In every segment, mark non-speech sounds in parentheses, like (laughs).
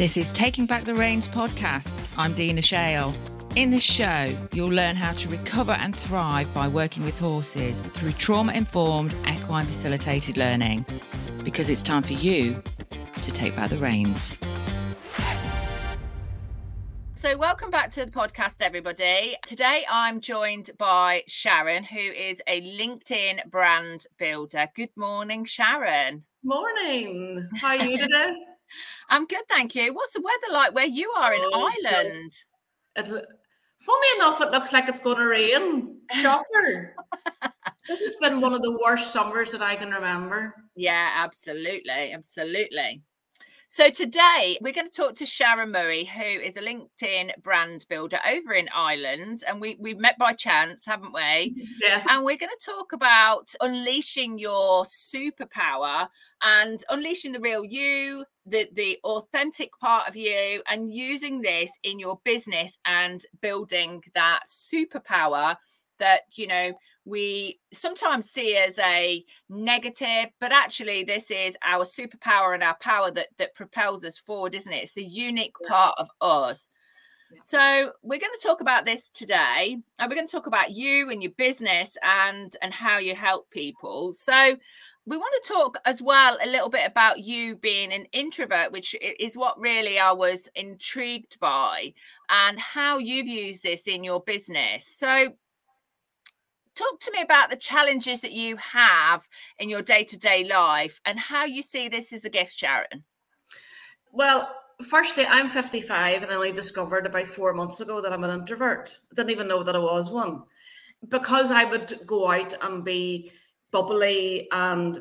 This is Taking Back the Reins podcast. I'm Dina Shale. In this show, you'll learn how to recover and thrive by working with horses through trauma informed, equine facilitated learning. Because it's time for you to take back the reins. So, welcome back to the podcast, everybody. Today, I'm joined by Sharon, who is a LinkedIn brand builder. Good morning, Sharon. Morning. How are you today? (laughs) I'm good, thank you. What's the weather like where you are in oh, Ireland? Funny enough, it looks like it's going to rain. (laughs) Shocker. this has been one of the worst summers that I can remember. Yeah, absolutely. Absolutely. So today we're going to talk to Sharon Murray, who is a LinkedIn brand builder over in Ireland, and we we met by chance, haven't we? (laughs) Yeah. And we're going to talk about unleashing your superpower and unleashing the real you, the the authentic part of you, and using this in your business and building that superpower that you know we sometimes see as a negative but actually this is our superpower and our power that that propels us forward isn't it? It's the unique part of us. So we're going to talk about this today and we're going to talk about you and your business and and how you help people. So we want to talk as well a little bit about you being an introvert which is what really i was intrigued by and how you've used this in your business. So talk to me about the challenges that you have in your day-to-day life and how you see this as a gift sharon? Well firstly i'm 55 and i only discovered about four months ago that i'm an introvert. I didn't even know that i was one. Because i would go out and be bubbly and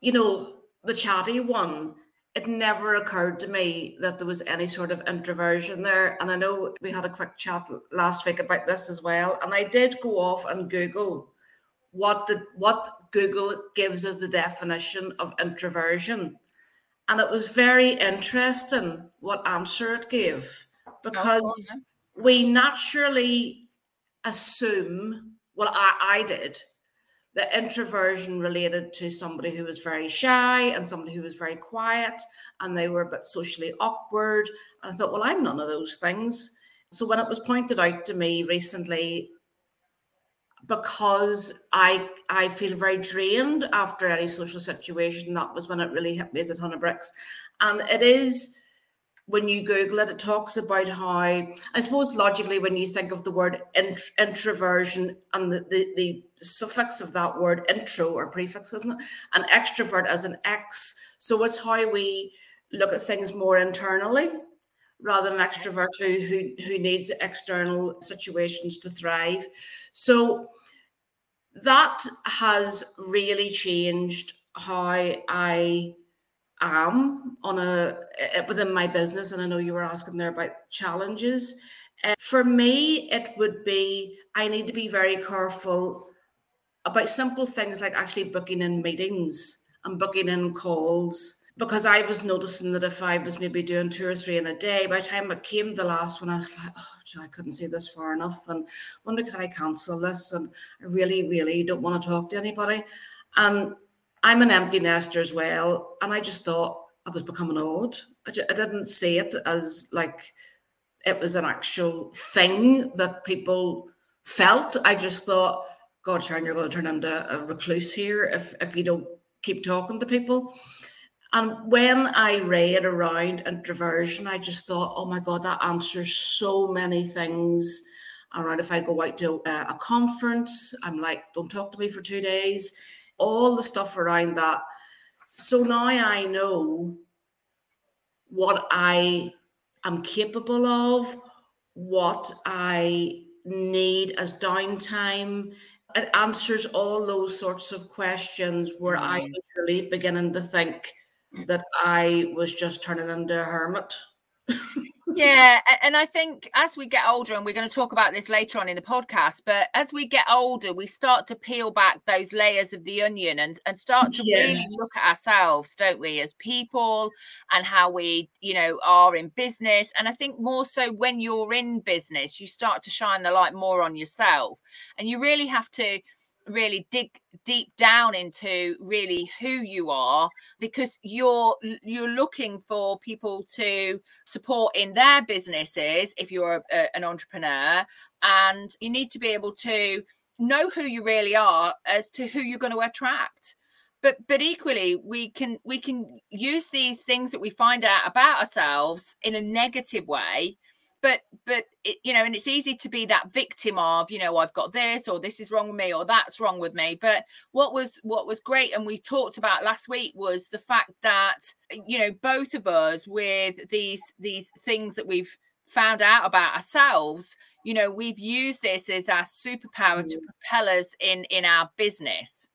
you know the chatty one it never occurred to me that there was any sort of introversion there. And I know we had a quick chat last week about this as well. And I did go off and Google what the what Google gives as the definition of introversion. And it was very interesting what answer it gave because we naturally assume, well, I, I did, the introversion related to somebody who was very shy and somebody who was very quiet and they were a bit socially awkward. And I thought, well, I'm none of those things. So when it was pointed out to me recently, because I I feel very drained after any social situation, that was when it really hit me as a ton of bricks. And it is when you Google it, it talks about how, I suppose, logically, when you think of the word int- introversion and the, the, the, suffix of that word intro or prefix, isn't it? An extrovert as an X. So it's how we look at things more internally rather than an extrovert who, who, who needs external situations to thrive. So that has really changed how I am on a within my business and i know you were asking there about challenges uh, for me it would be i need to be very careful about simple things like actually booking in meetings and booking in calls because I was noticing that if I was maybe doing two or three in a day, by the time it came the last one, I was like, oh, I couldn't see this far enough, and wonder could I cancel this? And I really, really don't want to talk to anybody. And I'm an empty nester as well, and I just thought I was becoming old. I, just, I didn't see it as like it was an actual thing that people felt. I just thought, God, Sharon, you're going to turn into a recluse here if if you don't keep talking to people. And when I read around introversion, I just thought, oh my God, that answers so many things around if I go out to a, a conference, I'm like, don't talk to me for two days all the stuff around that. So now I know what I am capable of, what I need as downtime. It answers all those sorts of questions where mm. I was really beginning to think that I was just turning into a hermit. (laughs) yeah and i think as we get older and we're going to talk about this later on in the podcast but as we get older we start to peel back those layers of the onion and, and start to yeah. really look at ourselves don't we as people and how we you know are in business and i think more so when you're in business you start to shine the light more on yourself and you really have to really dig deep down into really who you are because you're you're looking for people to support in their businesses if you're a, an entrepreneur and you need to be able to know who you really are as to who you're going to attract. But but equally we can we can use these things that we find out about ourselves in a negative way but but it, you know and it's easy to be that victim of you know i've got this or this is wrong with me or that's wrong with me but what was what was great and we talked about last week was the fact that you know both of us with these these things that we've found out about ourselves you know we've used this as our superpower to mm. propel us in in our business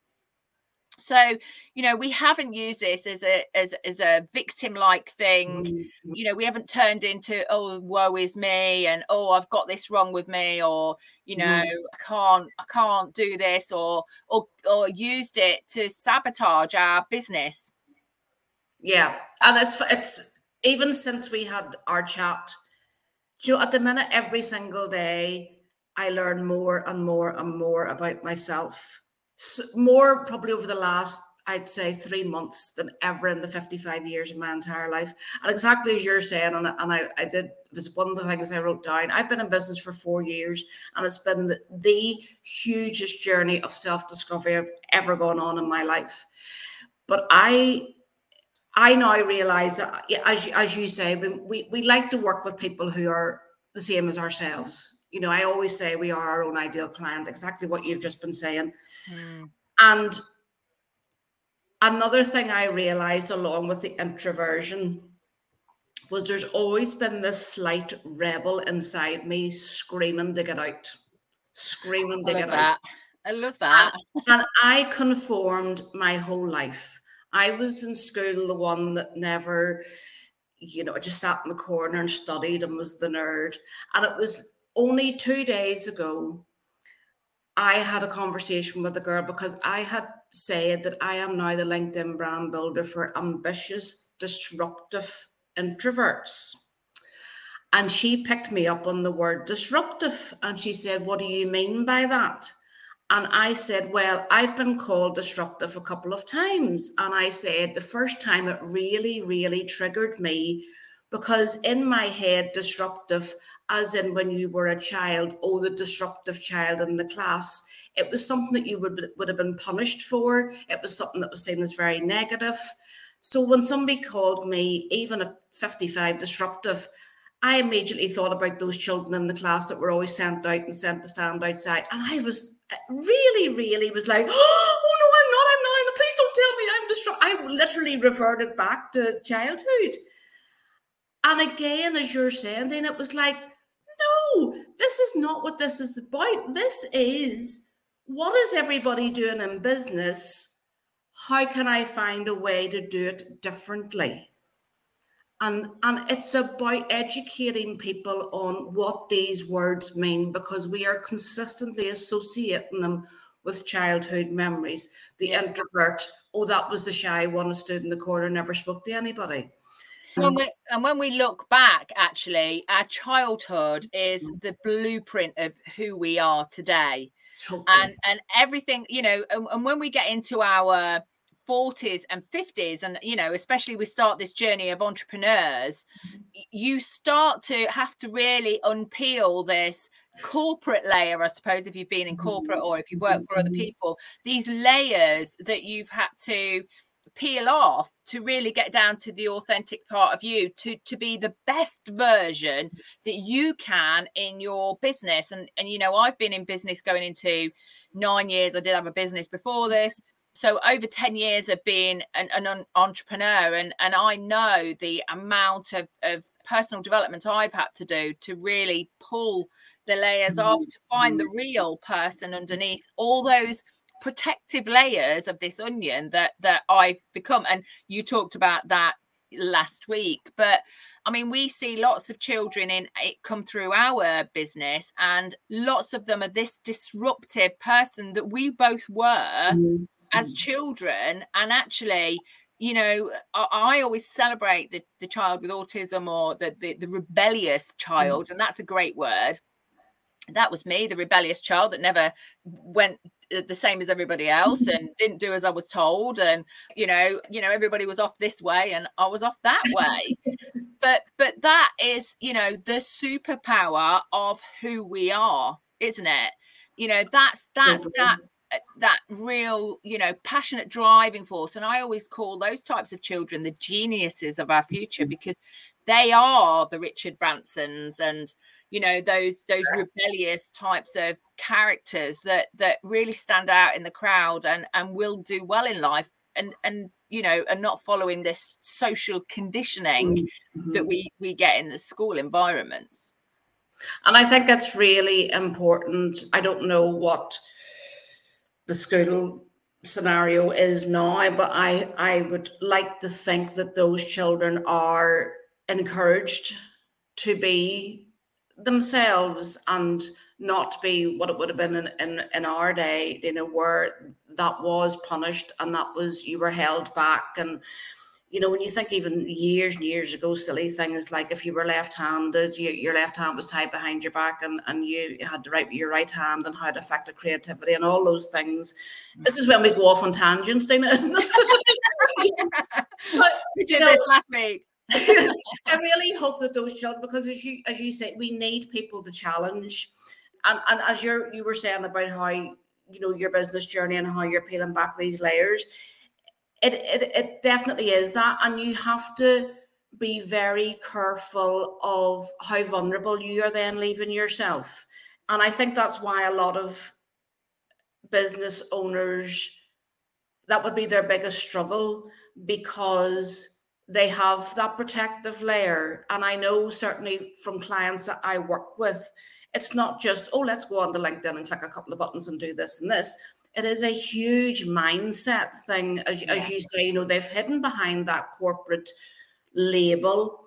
so you know we haven't used this as a as, as a victim like thing mm-hmm. you know we haven't turned into oh woe is me and oh i've got this wrong with me or you know mm-hmm. i can't i can't do this or or or used it to sabotage our business yeah and it's it's even since we had our chat you know at the minute every single day i learn more and more and more about myself more probably over the last I'd say three months than ever in the 55 years of my entire life. And exactly as you're saying, and, and I, I did, it was one of the things I wrote down. I've been in business for four years and it's been the, the hugest journey of self discovery I've ever gone on in my life. But I, I now realize that, as, as you say, we, we like to work with people who are the same as ourselves. You know, I always say we are our own ideal client, exactly what you've just been saying. Mm. And another thing I realized along with the introversion was there's always been this slight rebel inside me screaming to get out, screaming to get that. out. I love that. And, and I conformed my whole life. I was in school the one that never, you know, just sat in the corner and studied and was the nerd. And it was only two days ago I had a conversation with a girl because I had said that I am now the LinkedIn brand builder for ambitious, disruptive introverts. And she picked me up on the word disruptive. And she said, What do you mean by that? And I said, Well, I've been called disruptive a couple of times. And I said, The first time it really, really triggered me because in my head, disruptive as in when you were a child, oh, the disruptive child in the class. It was something that you would, would have been punished for. It was something that was seen as very negative. So when somebody called me, even at 55, disruptive, I immediately thought about those children in the class that were always sent out and sent to stand outside. And I was really, really was like, (gasps) oh no, I'm not, I'm not, please don't tell me I'm disruptive. I literally reverted back to childhood. And again, as you're saying, then it was like, no, this is not what this is about. This is what is everybody doing in business? How can I find a way to do it differently? And, and it's about educating people on what these words mean because we are consistently associating them with childhood memories. The introvert, oh, that was the shy one who stood in the corner, never spoke to anybody. When we, and when we look back, actually, our childhood is mm. the blueprint of who we are today. And and everything, you know, and, and when we get into our 40s and 50s and you know especially we start this journey of entrepreneurs mm-hmm. you start to have to really unpeel this corporate layer i suppose if you've been in corporate or if you work for other mm-hmm. people these layers that you've had to peel off to really get down to the authentic part of you to to be the best version that you can in your business. And and you know I've been in business going into 9 years. I did have a business before this. So over 10 years of being an, an entrepreneur and and I know the amount of of personal development I've had to do to really pull the layers off mm-hmm. to find the mm-hmm. real person underneath all those protective layers of this onion that that I've become. And you talked about that last week, but I mean, we see lots of children in it come through our business, and lots of them are this disruptive person that we both were mm-hmm. as children. And actually, you know, I, I, always celebrate the, the child with autism or the, the, the rebellious mm. child, mm-hmm. and that's a great word that was me the rebellious child that never went the same as everybody else (laughs) and didn't do as I was told and you know you know everybody was off this way and I was off that way. (laughs) But but that is you know the superpower of who we are isn't it? You know that's that's that uh, that real you know passionate driving force. And i always call those types of children the geniuses of our future because they are the richard bransons and you know those those rebellious types of characters that that really stand out in the crowd and and will do well in life and and you know and not following this social conditioning mm-hmm. that we we get in the school environments. And i think that's really important. I don't know what the school scenario is now but i i would like to think that those children are encouraged to be themselves and not be what it would have been in, in, in our day, you know, where that was punished and that was you were held back. And, you know, when you think even years and years ago, silly things like if you were left handed, you, your left hand was tied behind your back and, and you had to write with your right hand and how it affected creativity and all those things. Mm. This is when we go off on tangents, Dana, isn't it? (laughs) (laughs) but, we did you know, this last week. I really hope that those children, because as you as you say, we need people to challenge, and and as you you were saying about how you know your business journey and how you're peeling back these layers, it it, it definitely is that, and you have to be very careful of how vulnerable you are then leaving yourself, and I think that's why a lot of business owners that would be their biggest struggle because they have that protective layer. And I know certainly from clients that I work with, it's not just, oh, let's go on to LinkedIn and click a couple of buttons and do this and this. It is a huge mindset thing. As, yeah. as you say, you know, they've hidden behind that corporate label.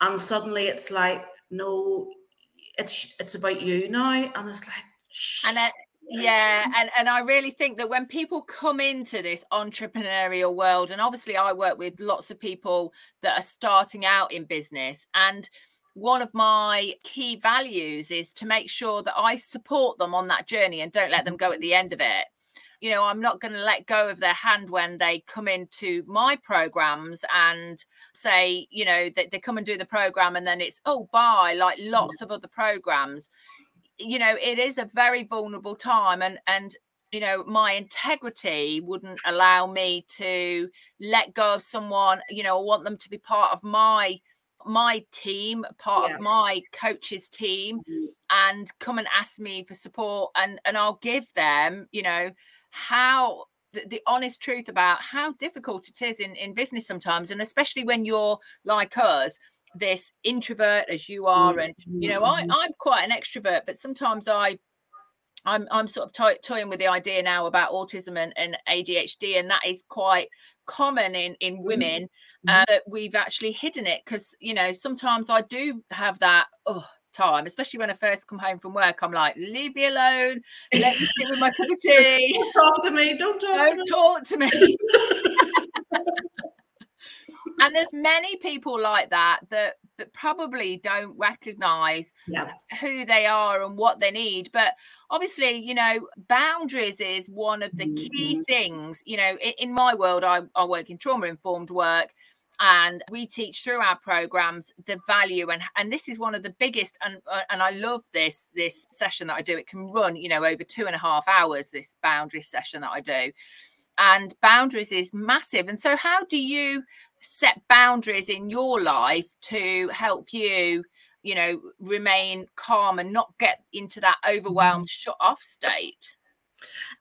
And suddenly it's like, no, it's it's about you now. And it's like, and it, yeah and and i really think that when people come into this entrepreneurial world and obviously i work with lots of people that are starting out in business and one of my key values is to make sure that i support them on that journey and don't let them go at the end of it. You know i'm not going to let go of their hand when they come into my programs and say you know that they come and do the program and then it's oh bye like lots yes. of other programs you know it is a very vulnerable time and and you know my integrity wouldn't allow me to let go of someone you know i want them to be part of my my team part yeah. of my coach's team mm-hmm. and come and ask me for support and and i'll give them you know how the, the, honest truth about how difficult it is in in business sometimes and especially when you're like us this introvert as you are and you know I, mm-hmm. i'm quite an extrovert but sometimes i i'm i'm sort of toy- toying with the idea now about autism and, and adhd and that is quite common in in mm-hmm. women uh, mm-hmm. that we've actually hidden it because you know sometimes i do have that oh time, especially when I first come home from work. I'm like, leave me alone. Let me sit with my cup of (laughs) tea. Don't talk to me. Don't talk. Don't to talk to me. (laughs) (laughs) and there's many people like that that that probably don't recognize yeah. who they are and what they need. But obviously you know boundaries is one of the mm-hmm. key things. You know in, in my world I, I work in trauma informed work and we teach through our programs the value and and this is one of the biggest and uh, and i love this this session that i do. It can run you know over two and a half hours this boundary session that i do. And boundaries is massive. And so how do you set boundaries in your life to help you you know remain calm and not get into that overwhelmed mm-hmm. shut off state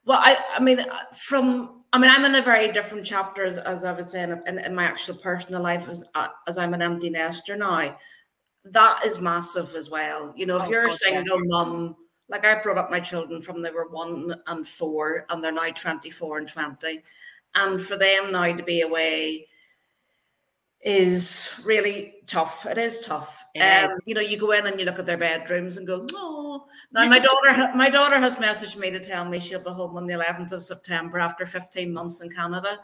well i i mean uh, from i mean i'm in a very different chapter as, as i was saying in, in my actual personal life as, uh, as i'm an empty nester now that is massive as well you know if oh, you're a single yeah. mum like i brought up my children from they were one and four and they're now 24 and 20 and for them now to be away is really tough. It is tough. It um. You know, you go in and you look at their bedrooms and go, oh. Now my daughter, my daughter has messaged me to tell me she'll be home on the 11th of September after 15 months in Canada.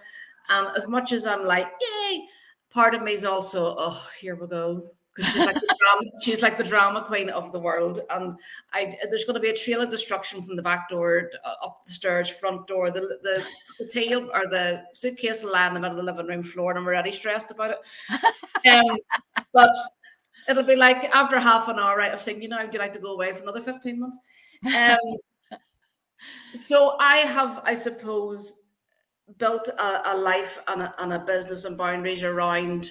And as much as I'm like, yay, part of me is also, oh, here we go. Because she's like the drama, she's like the drama queen of the world. And I there's going to be a trail of destruction from the back door uh, up the stairs, front door. The the settee or the suitcase will lie in the middle of the living room floor, and I'm already stressed about it. Um, but it'll be like after half an hour, right, of saying, you know, would you like to go away for another 15 months? Um, so I have, I suppose, built a, a life and a, and a business and boundaries around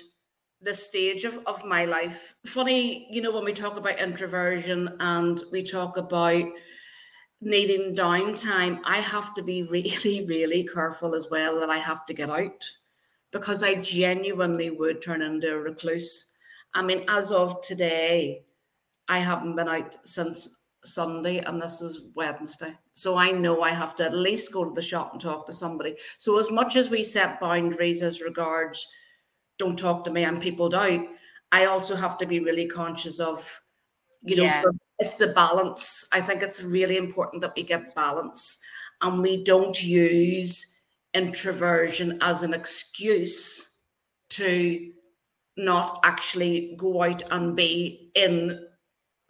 this stage of, of my life. Funny, you know, when we talk about introversion and we talk about needing downtime, I have to be (laughs) really, really careful as well that I have to get out because I genuinely would turn into a recluse. I mean, as of today, I haven't been out since Sunday and this is Wednesday. So I know I have to at least go to the shop and talk to somebody. So as much as we set boundaries as regards don't talk to me and people doubt, I also have to be really conscious of, you know, yeah. for, it's the balance. I think it's really important that we get balance and we don't use introversion as an excuse to not actually go out and be in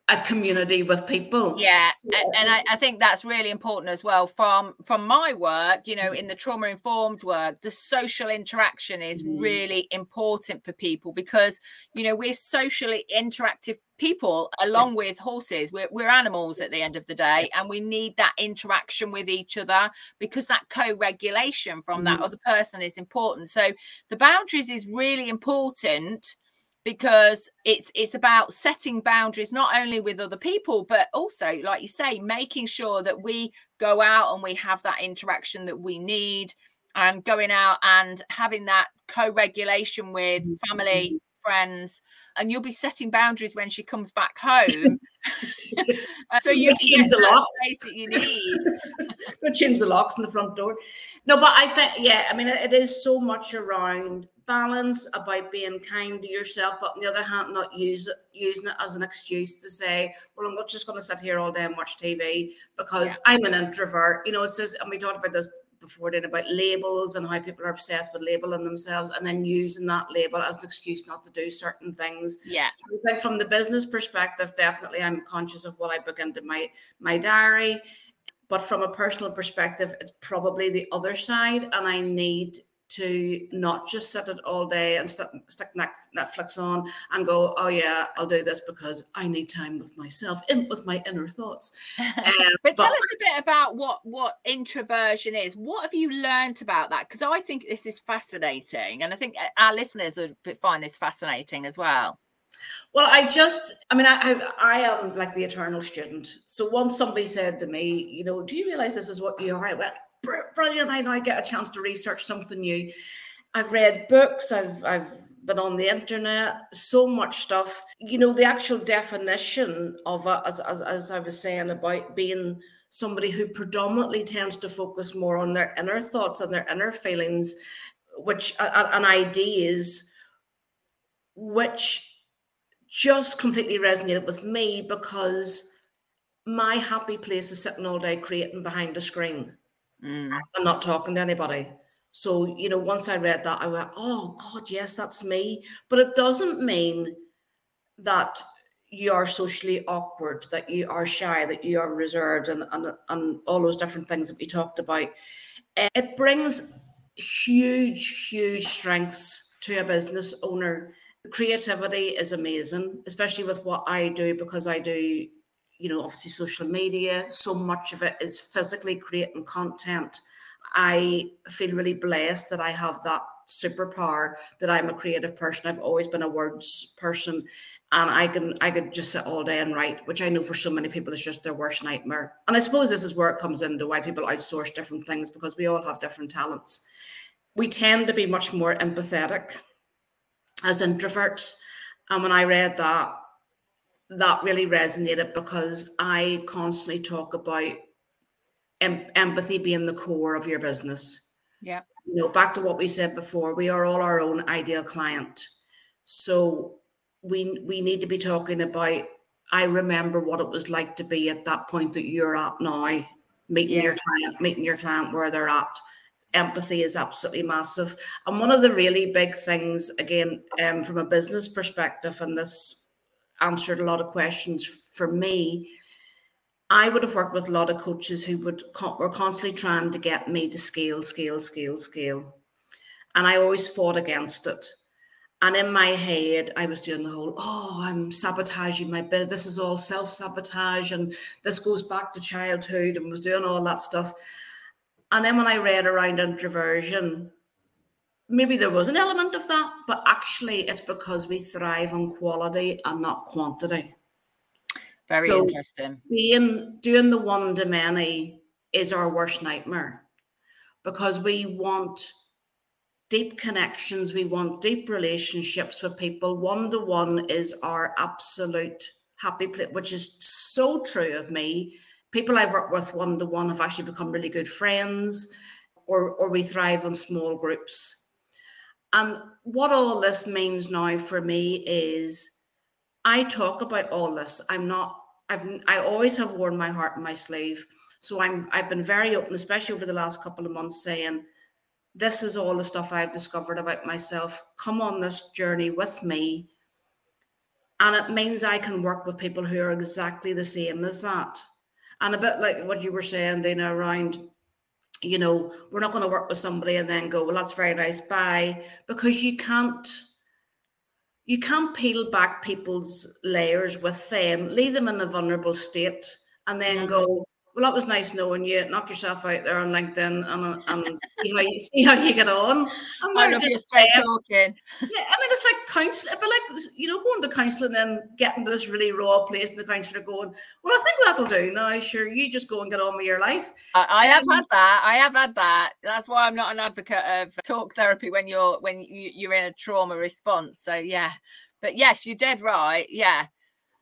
a community with people. Yeah so, and I, I, think that's really important as well. From from my work you know in the trauma informed work the social interaction is mm. really important for people because you know we're socially interactive people along yeah. with horses. We're, we're animals at the end of the day and we need that interaction with each other because that co-regulation from mm. that other person is important. So the boundaries is really important because it's it's about setting boundaries not only with other people but also like you say making sure that we go out and we have that interaction that we need and going out and having that co-regulation with mm-hmm. family mm-hmm. friends and you'll be setting boundaries when she comes back home. (laughs) Uh, so you can get the space that you need. Change the locks in the front door. No but i think yeah i mean it is so much around balance about being kind to yourself, but on the other hand, not use it, using it as an excuse to say, "Well, I'm not just going to sit here all day and watch TV because yeah. I'm an introvert." You know, it says, and we talked about this before then about labels and how people are obsessed with labeling themselves and then using that label as an excuse not to do certain things. Yeah. So I think from the business perspective, definitely I'm conscious of what I book into my my diary. But from a personal perspective, it's probably the other side, and I need to not just sit it all day and st- stick Netflix on and go, oh yeah, I'll do this because I need time with myself, in, with my inner thoughts. (laughs) Um, but tell us a bit about what what introversion is. What have you learned about that? Because I think this is fascinating, and I think uh, our listeners would find this fascinating as well. Well, I just, I mean, I, I, I am like the eternal student. So once somebody said to me, you know, do you realize this is what you are? I went, brilliant. I now get a chance to research something new. I've read books, I've I've been on the internet, so much stuff. You know, the actual definition of it, as, as, as I was saying about being somebody who predominantly tends to focus more on their inner thoughts and their inner feelings, which and ideas, which just completely resonated with me because my happy place is sitting all day creating behind a screen mm. and not talking to anybody. So, you know, once I read that, I went, oh, God, yes, that's me. But it doesn't mean that you are socially awkward, that you are shy, that you are reserved, and, and, and all those different things that we talked about. It brings huge, huge strengths to a business owner. Creativity is amazing, especially with what I do because I do you know, obviously social media, so much of it is physically creating content. I feel really blessed that I have that superpower that I'm a creative person. I've always been a words person and I can I could just sit all day and write, which I know for so many people is just their worst nightmare. And I suppose this is where it comes into why people outsource different things because we all have different talents. We tend to be much more empathetic as introverts. And when I read that, that really resonated because I constantly talk about em- empathy being the core of your business. Yeah. You know, back to what we said before, we are all our own ideal client. So we we need to be talking about I remember what it was like to be at that point that you're at now, meeting yeah. your client, meeting your client where they're at. Empathy is absolutely massive. And one of the really big things, again, um, from a business perspective, and this answered a lot of questions for me. I would have worked with a lot of coaches who would were constantly trying to get me to scale, scale, scale, scale, and I always fought against it. And in my head, I was doing the whole, oh, I'm sabotaging my bit. This is all self sabotage. And this goes back to childhood and was doing all that stuff. And then when I read around introversion, maybe there was an element of that, but actually it's because we thrive on quality and not quantity. Very so interesting. Being doing the one to many is our worst nightmare because we want deep connections, we want deep relationships with people. One to one is our absolute happy place, which is so true of me. People I've worked with one to one have actually become really good friends, or, or we thrive on small groups. And what all this means now for me is I talk about all this. I'm not, I've I always have worn my heart in my sleeve. So I'm I've been very open, especially over the last couple of months, saying this is all the stuff I've discovered about myself. Come on this journey with me. And it means I can work with people who are exactly the same as that. And a bit like what you were saying, Dana, around, you know, we're not going to work with somebody and then go, well, that's very nice, bye. Because you can't you can't peel back people's layers with them, leave them in a vulnerable state, and then go, well, that was nice knowing you. Knock yourself out there on LinkedIn and, and see, how you, see how you get on. And I love just talking. Yeah, I mean, it's like counselling. But like, you know, going to counselling and getting to this really raw place and the counsellor going, well, I think that'll do now. Sure, you just go and get on with your life. I, I have um, had that. I have had that. That's why I'm not an advocate of talk therapy when you're when you, you're in a trauma response. So yeah, but yes, you're dead right. Yeah,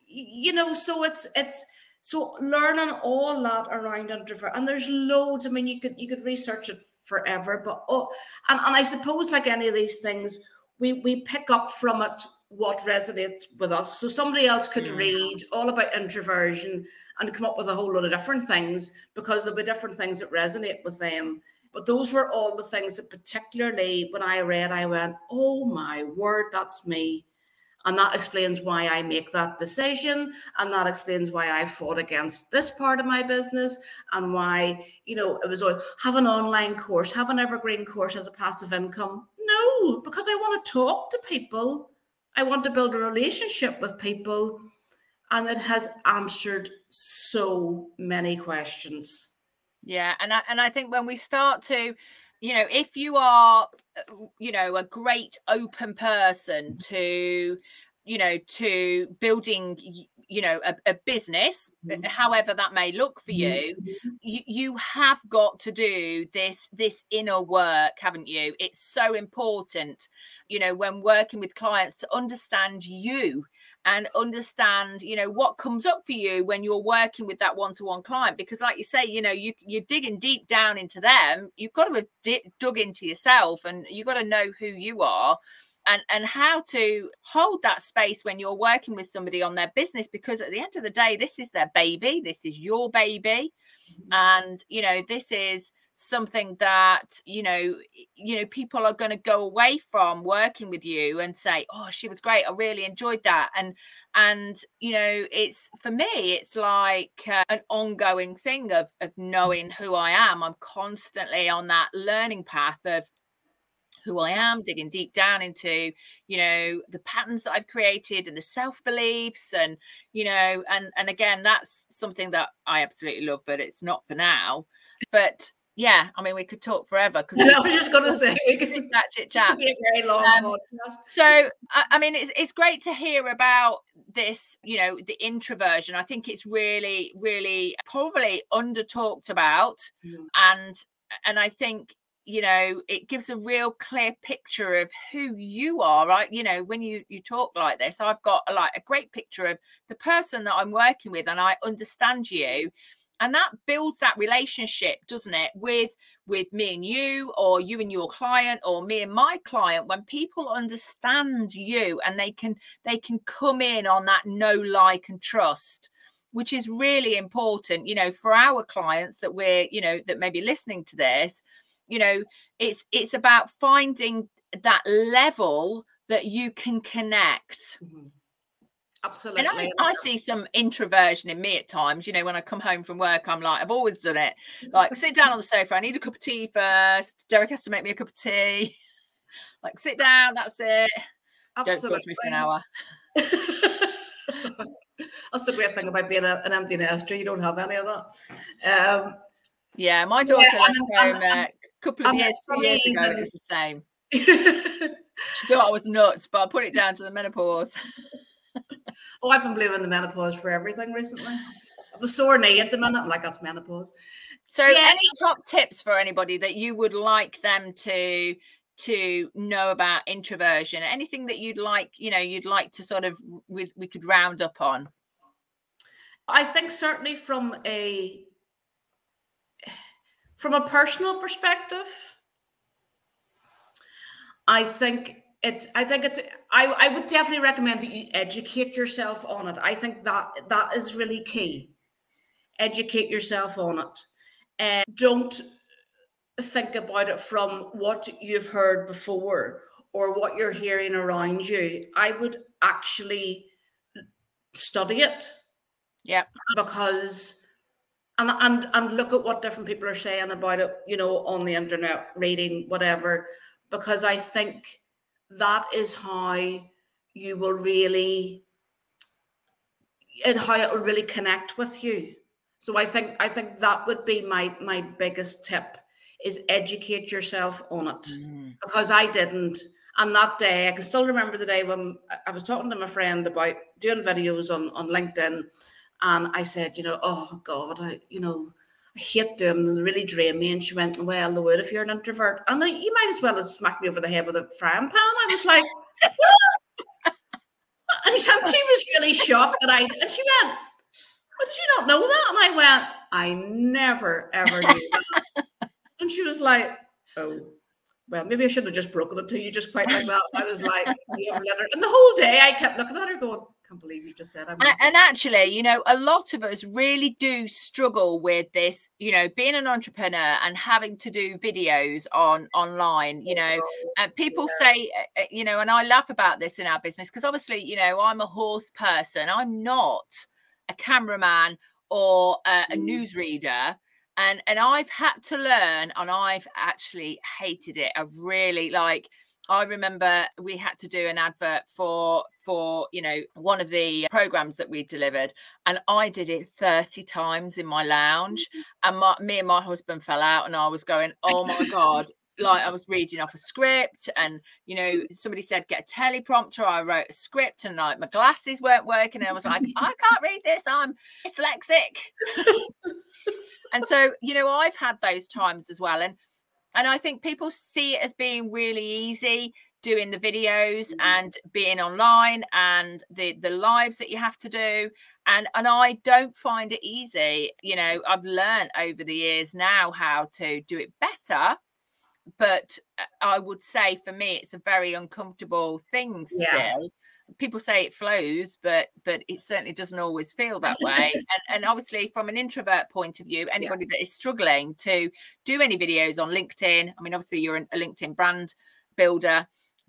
you know, so it's it's so learning all that around introvert, and there's loads. I mean, you could you could research it forever, but oh, and, and I suppose like any of these things, we we pick up from it what resonates with us. So somebody else could mm. read all about introversion and come up with a whole lot of different things because there'll be different things that resonate with them. But those were all the things that particularly when I read, I went, oh my word, that's me. And that explains why I make that decision. And that explains why I fought against this part of my business and why, you know, it was have an online course, have an evergreen course as a passive income. No, because I want to talk to people. I want to build a relationship with people. And it has answered so many questions. Yeah. And I, and I think when we start to, you know, if you are you know a great open person to you know to building you know a, a business mm-hmm. however that may look for you, mm-hmm. you you have got to do this this inner work haven't you it's so important you know when working with clients to understand you and understand you know what comes up for you when you're working with that one-to-one client because like you say you know you you're digging deep down into them you've got to have dug into yourself and you've got to know who you are and and how to hold that space when you're working with somebody on their business because at the end of the day this is their baby this is your baby mm-hmm. and you know this is something that you know you know people are going to go away from working with you and say oh she was great i really enjoyed that and and you know it's for me it's like uh, an ongoing thing of of knowing who i am i'm constantly on that learning path of who I am, digging deep down into, you know, the patterns that I've created and the self beliefs, and you know, and and again, that's something that I absolutely love, but it's not for now. But yeah, I mean, we could talk forever because (laughs) I was just going to say that chit (laughs) chat. very long um, So, I, I, mean, it's it's great to hear about this. You know, the introversion. I think it's really, really probably under talked about, mm. and and I think you know it gives a real clear picture of who you are right you know when you you talk like this i've got a, like a great picture of the person that i'm working with and i understand you and that builds that relationship doesn't it with with me and you or you and your client or me and my client when people understand you and they can they can come in on that no like and trust which is really important you know for our clients that we're you know that may be listening to this you know it's it's about finding that level that you can connect mm-hmm. Absolutely. And I, I, see some introversion in me at times. You know, when I come home from work, I'm like, I've always done it. Like, sit down on the sofa. I need a cup of tea first. Derek has to make me a cup of tea. (laughs) like, sit down. That's it. Absolutely. Don't me for an hour. (laughs) that's the great thing about being a, an empty nester. You don't have any of that. Um, yeah, my daughter yeah, left home a couple of years, two years ago. It was the same. (laughs) she thought I was nuts, but I put it down to the menopause. Oh, I've been blaming the menopause for everything recently. The sore knee at the minute, I'm like, that's menopause. So, yeah. any top tips for anybody that you would like them to to know about introversion? Anything that you'd like, you know, you'd like to sort of we, we could round up on? I think certainly from a from a personal perspective, I think it's i think it's I, I would definitely recommend that you educate yourself on it. I think that that is really key. Educate yourself on it. And don't think about it from what you've heard before or what you're hearing around you. I would actually study it. Yeah because and and and look at what different people are saying about it you know on the internet reading whatever. Because i think that is how you will really and how it will really connect with you. So i think i think that would be my my biggest tip is educate yourself on it. Mm. because i didn't. And that day i can still remember the day when i was talking to my friend about doing videos on on linkedin and i said you know oh god i you know I hate them. They really drain me. And she went, Well, the would if you're an introvert. And like, you might as well have smacked me over the head with a frying pan. I was like, (laughs) and she was really shocked that I, and she went, What did you not know that? And I went, I never, ever knew that. (laughs) and she was like, Oh, well, maybe I should have just broken it to you just quite like that. I was like, And the whole day I kept looking at her going, can't believe you just said I'm and actually you know a lot of us really do struggle with this you know being an entrepreneur and having to do videos on online you know. And people say uh, uh, you know and i laugh about this in our business because obviously you know i'm a horse person. I'm not a cameraman or a, a mm. newsreader. And and i've had to learn and i've actually hated it. I've really like I remember we had to do an advert for for you know one of the programs that we delivered, and I did it thirty times in my lounge, mm-hmm. and my, me and my husband fell out, and I was going, "Oh my god!" like I was reading off a script, and you know, (laughs) somebody said get a teleprompter. I wrote a script, and like my glasses weren't working. And I was like, I can't read this. I'm dyslexic. (laughs) and so, you know, I've had those times as well. And and I think people see it as being really easy doing the videos mm-hmm. and being online and the the lives that you have to do. And and I don't find it easy you know I've learned over the years now how to do it better but uh, I would say for me it's a very uncomfortable thing still. yeah people say it flows but but it certainly doesn't always feel that (laughs) way and, and obviously from an introvert point of view anybody yeah. that is struggling to do any videos on linkedin i mean obviously you're a linkedin brand builder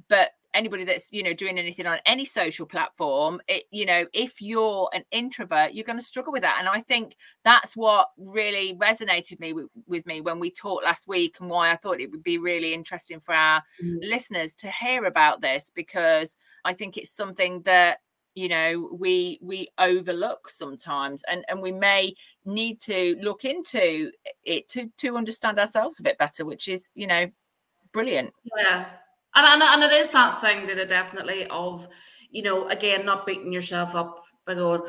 but anybody that's you know doing anything on any social platform it you know if you're an introvert you're going to struggle with that. And i think that's what really resonated me with, with me when we talked last week and why i thought it would be really interesting for our mm. listeners to hear about this because i think it's something that you know we we overlook sometimes and and we may need to look into it to to understand ourselves a bit better which is you know brilliant. Yeah and, and, and it is that thing that it definitely of, you know, again, not beating yourself up by going,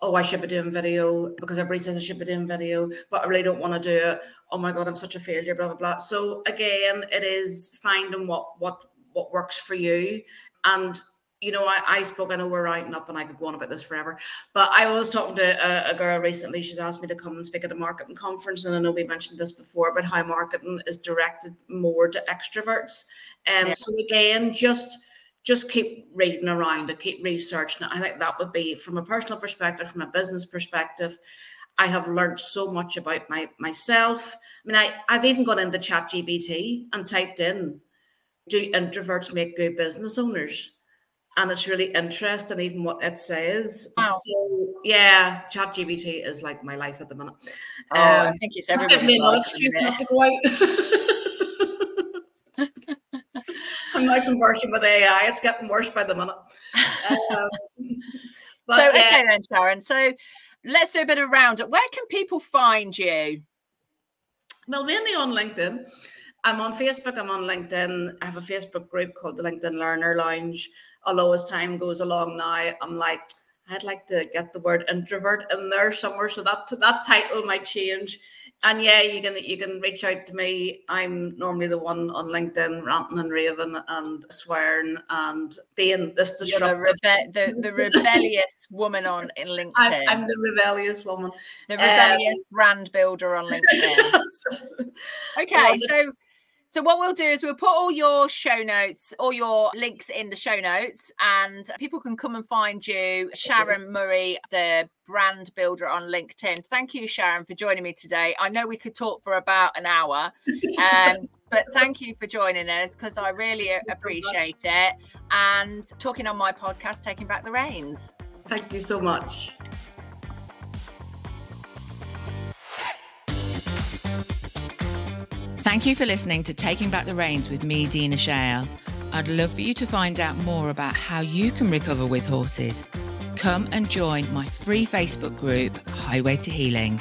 oh, I should be doing video because everybody says I should be doing video, but I really don't want to do it. Oh my God, I'm such a failure, blah, blah, blah. So again, it is finding what what what works for you. And you know, I, I spoke, I know we're writing up and I could go on about this forever, but I was talking to a, a, girl recently. She's asked me to come and speak at a marketing conference. And I know we mentioned this before, but how marketing is directed more to extroverts. Um, yeah. So again, just just keep reading around and keep researching. I think that would be from a personal perspective, from a business perspective. I have learned so much about my myself. I mean, I, I've even gone into Chat GPT and typed in, do introverts make good business owners? And it's really interesting, even what it says. Wow. So yeah, ChatGPT is like my life at the minute. Oh, I think it's That's giving me another excuse isn't to go out. (laughs) I'm now conversing with AI. It's getting worse by the minute. Um, (laughs) but so okay then, Sharon. So let's do a bit of roundup. Where can people find you? well, mainly on LinkedIn. I'm on Facebook. I'm on LinkedIn. I have a Facebook group called the LinkedIn Learner Lounge. Although as time goes along now, I'm like, I'd like to get the word introvert in there somewhere, so that that title might change. And yeah, you can you can reach out to me. I'm normally the one on LinkedIn ranting and raving and swearing and being this You're the, disruptive. rebe- the, the (laughs) rebellious woman on in LinkedIn. I'm, I'm the rebellious woman. the rebellious um, brand builder on (laughs) LinkedIn. (laughs) Okay, so so what we'll do is we'll put all your show notes, all your links in the show notes, and people can come and find you, Sharon Murray, the brand builder on LinkedIn. Thank you, Sharon, for joining me today. I know we could talk for about an hour, (laughs) um, but thank you for joining us because I really you so appreciate it. And talking on my podcast, taking back the reins. Thank you so much. Thank you for listening to Taking Back the Reins with me, Dina Shale. I'd love for you to find out more about how you can recover with horses. Come and join my free Facebook group, Highway to Healing.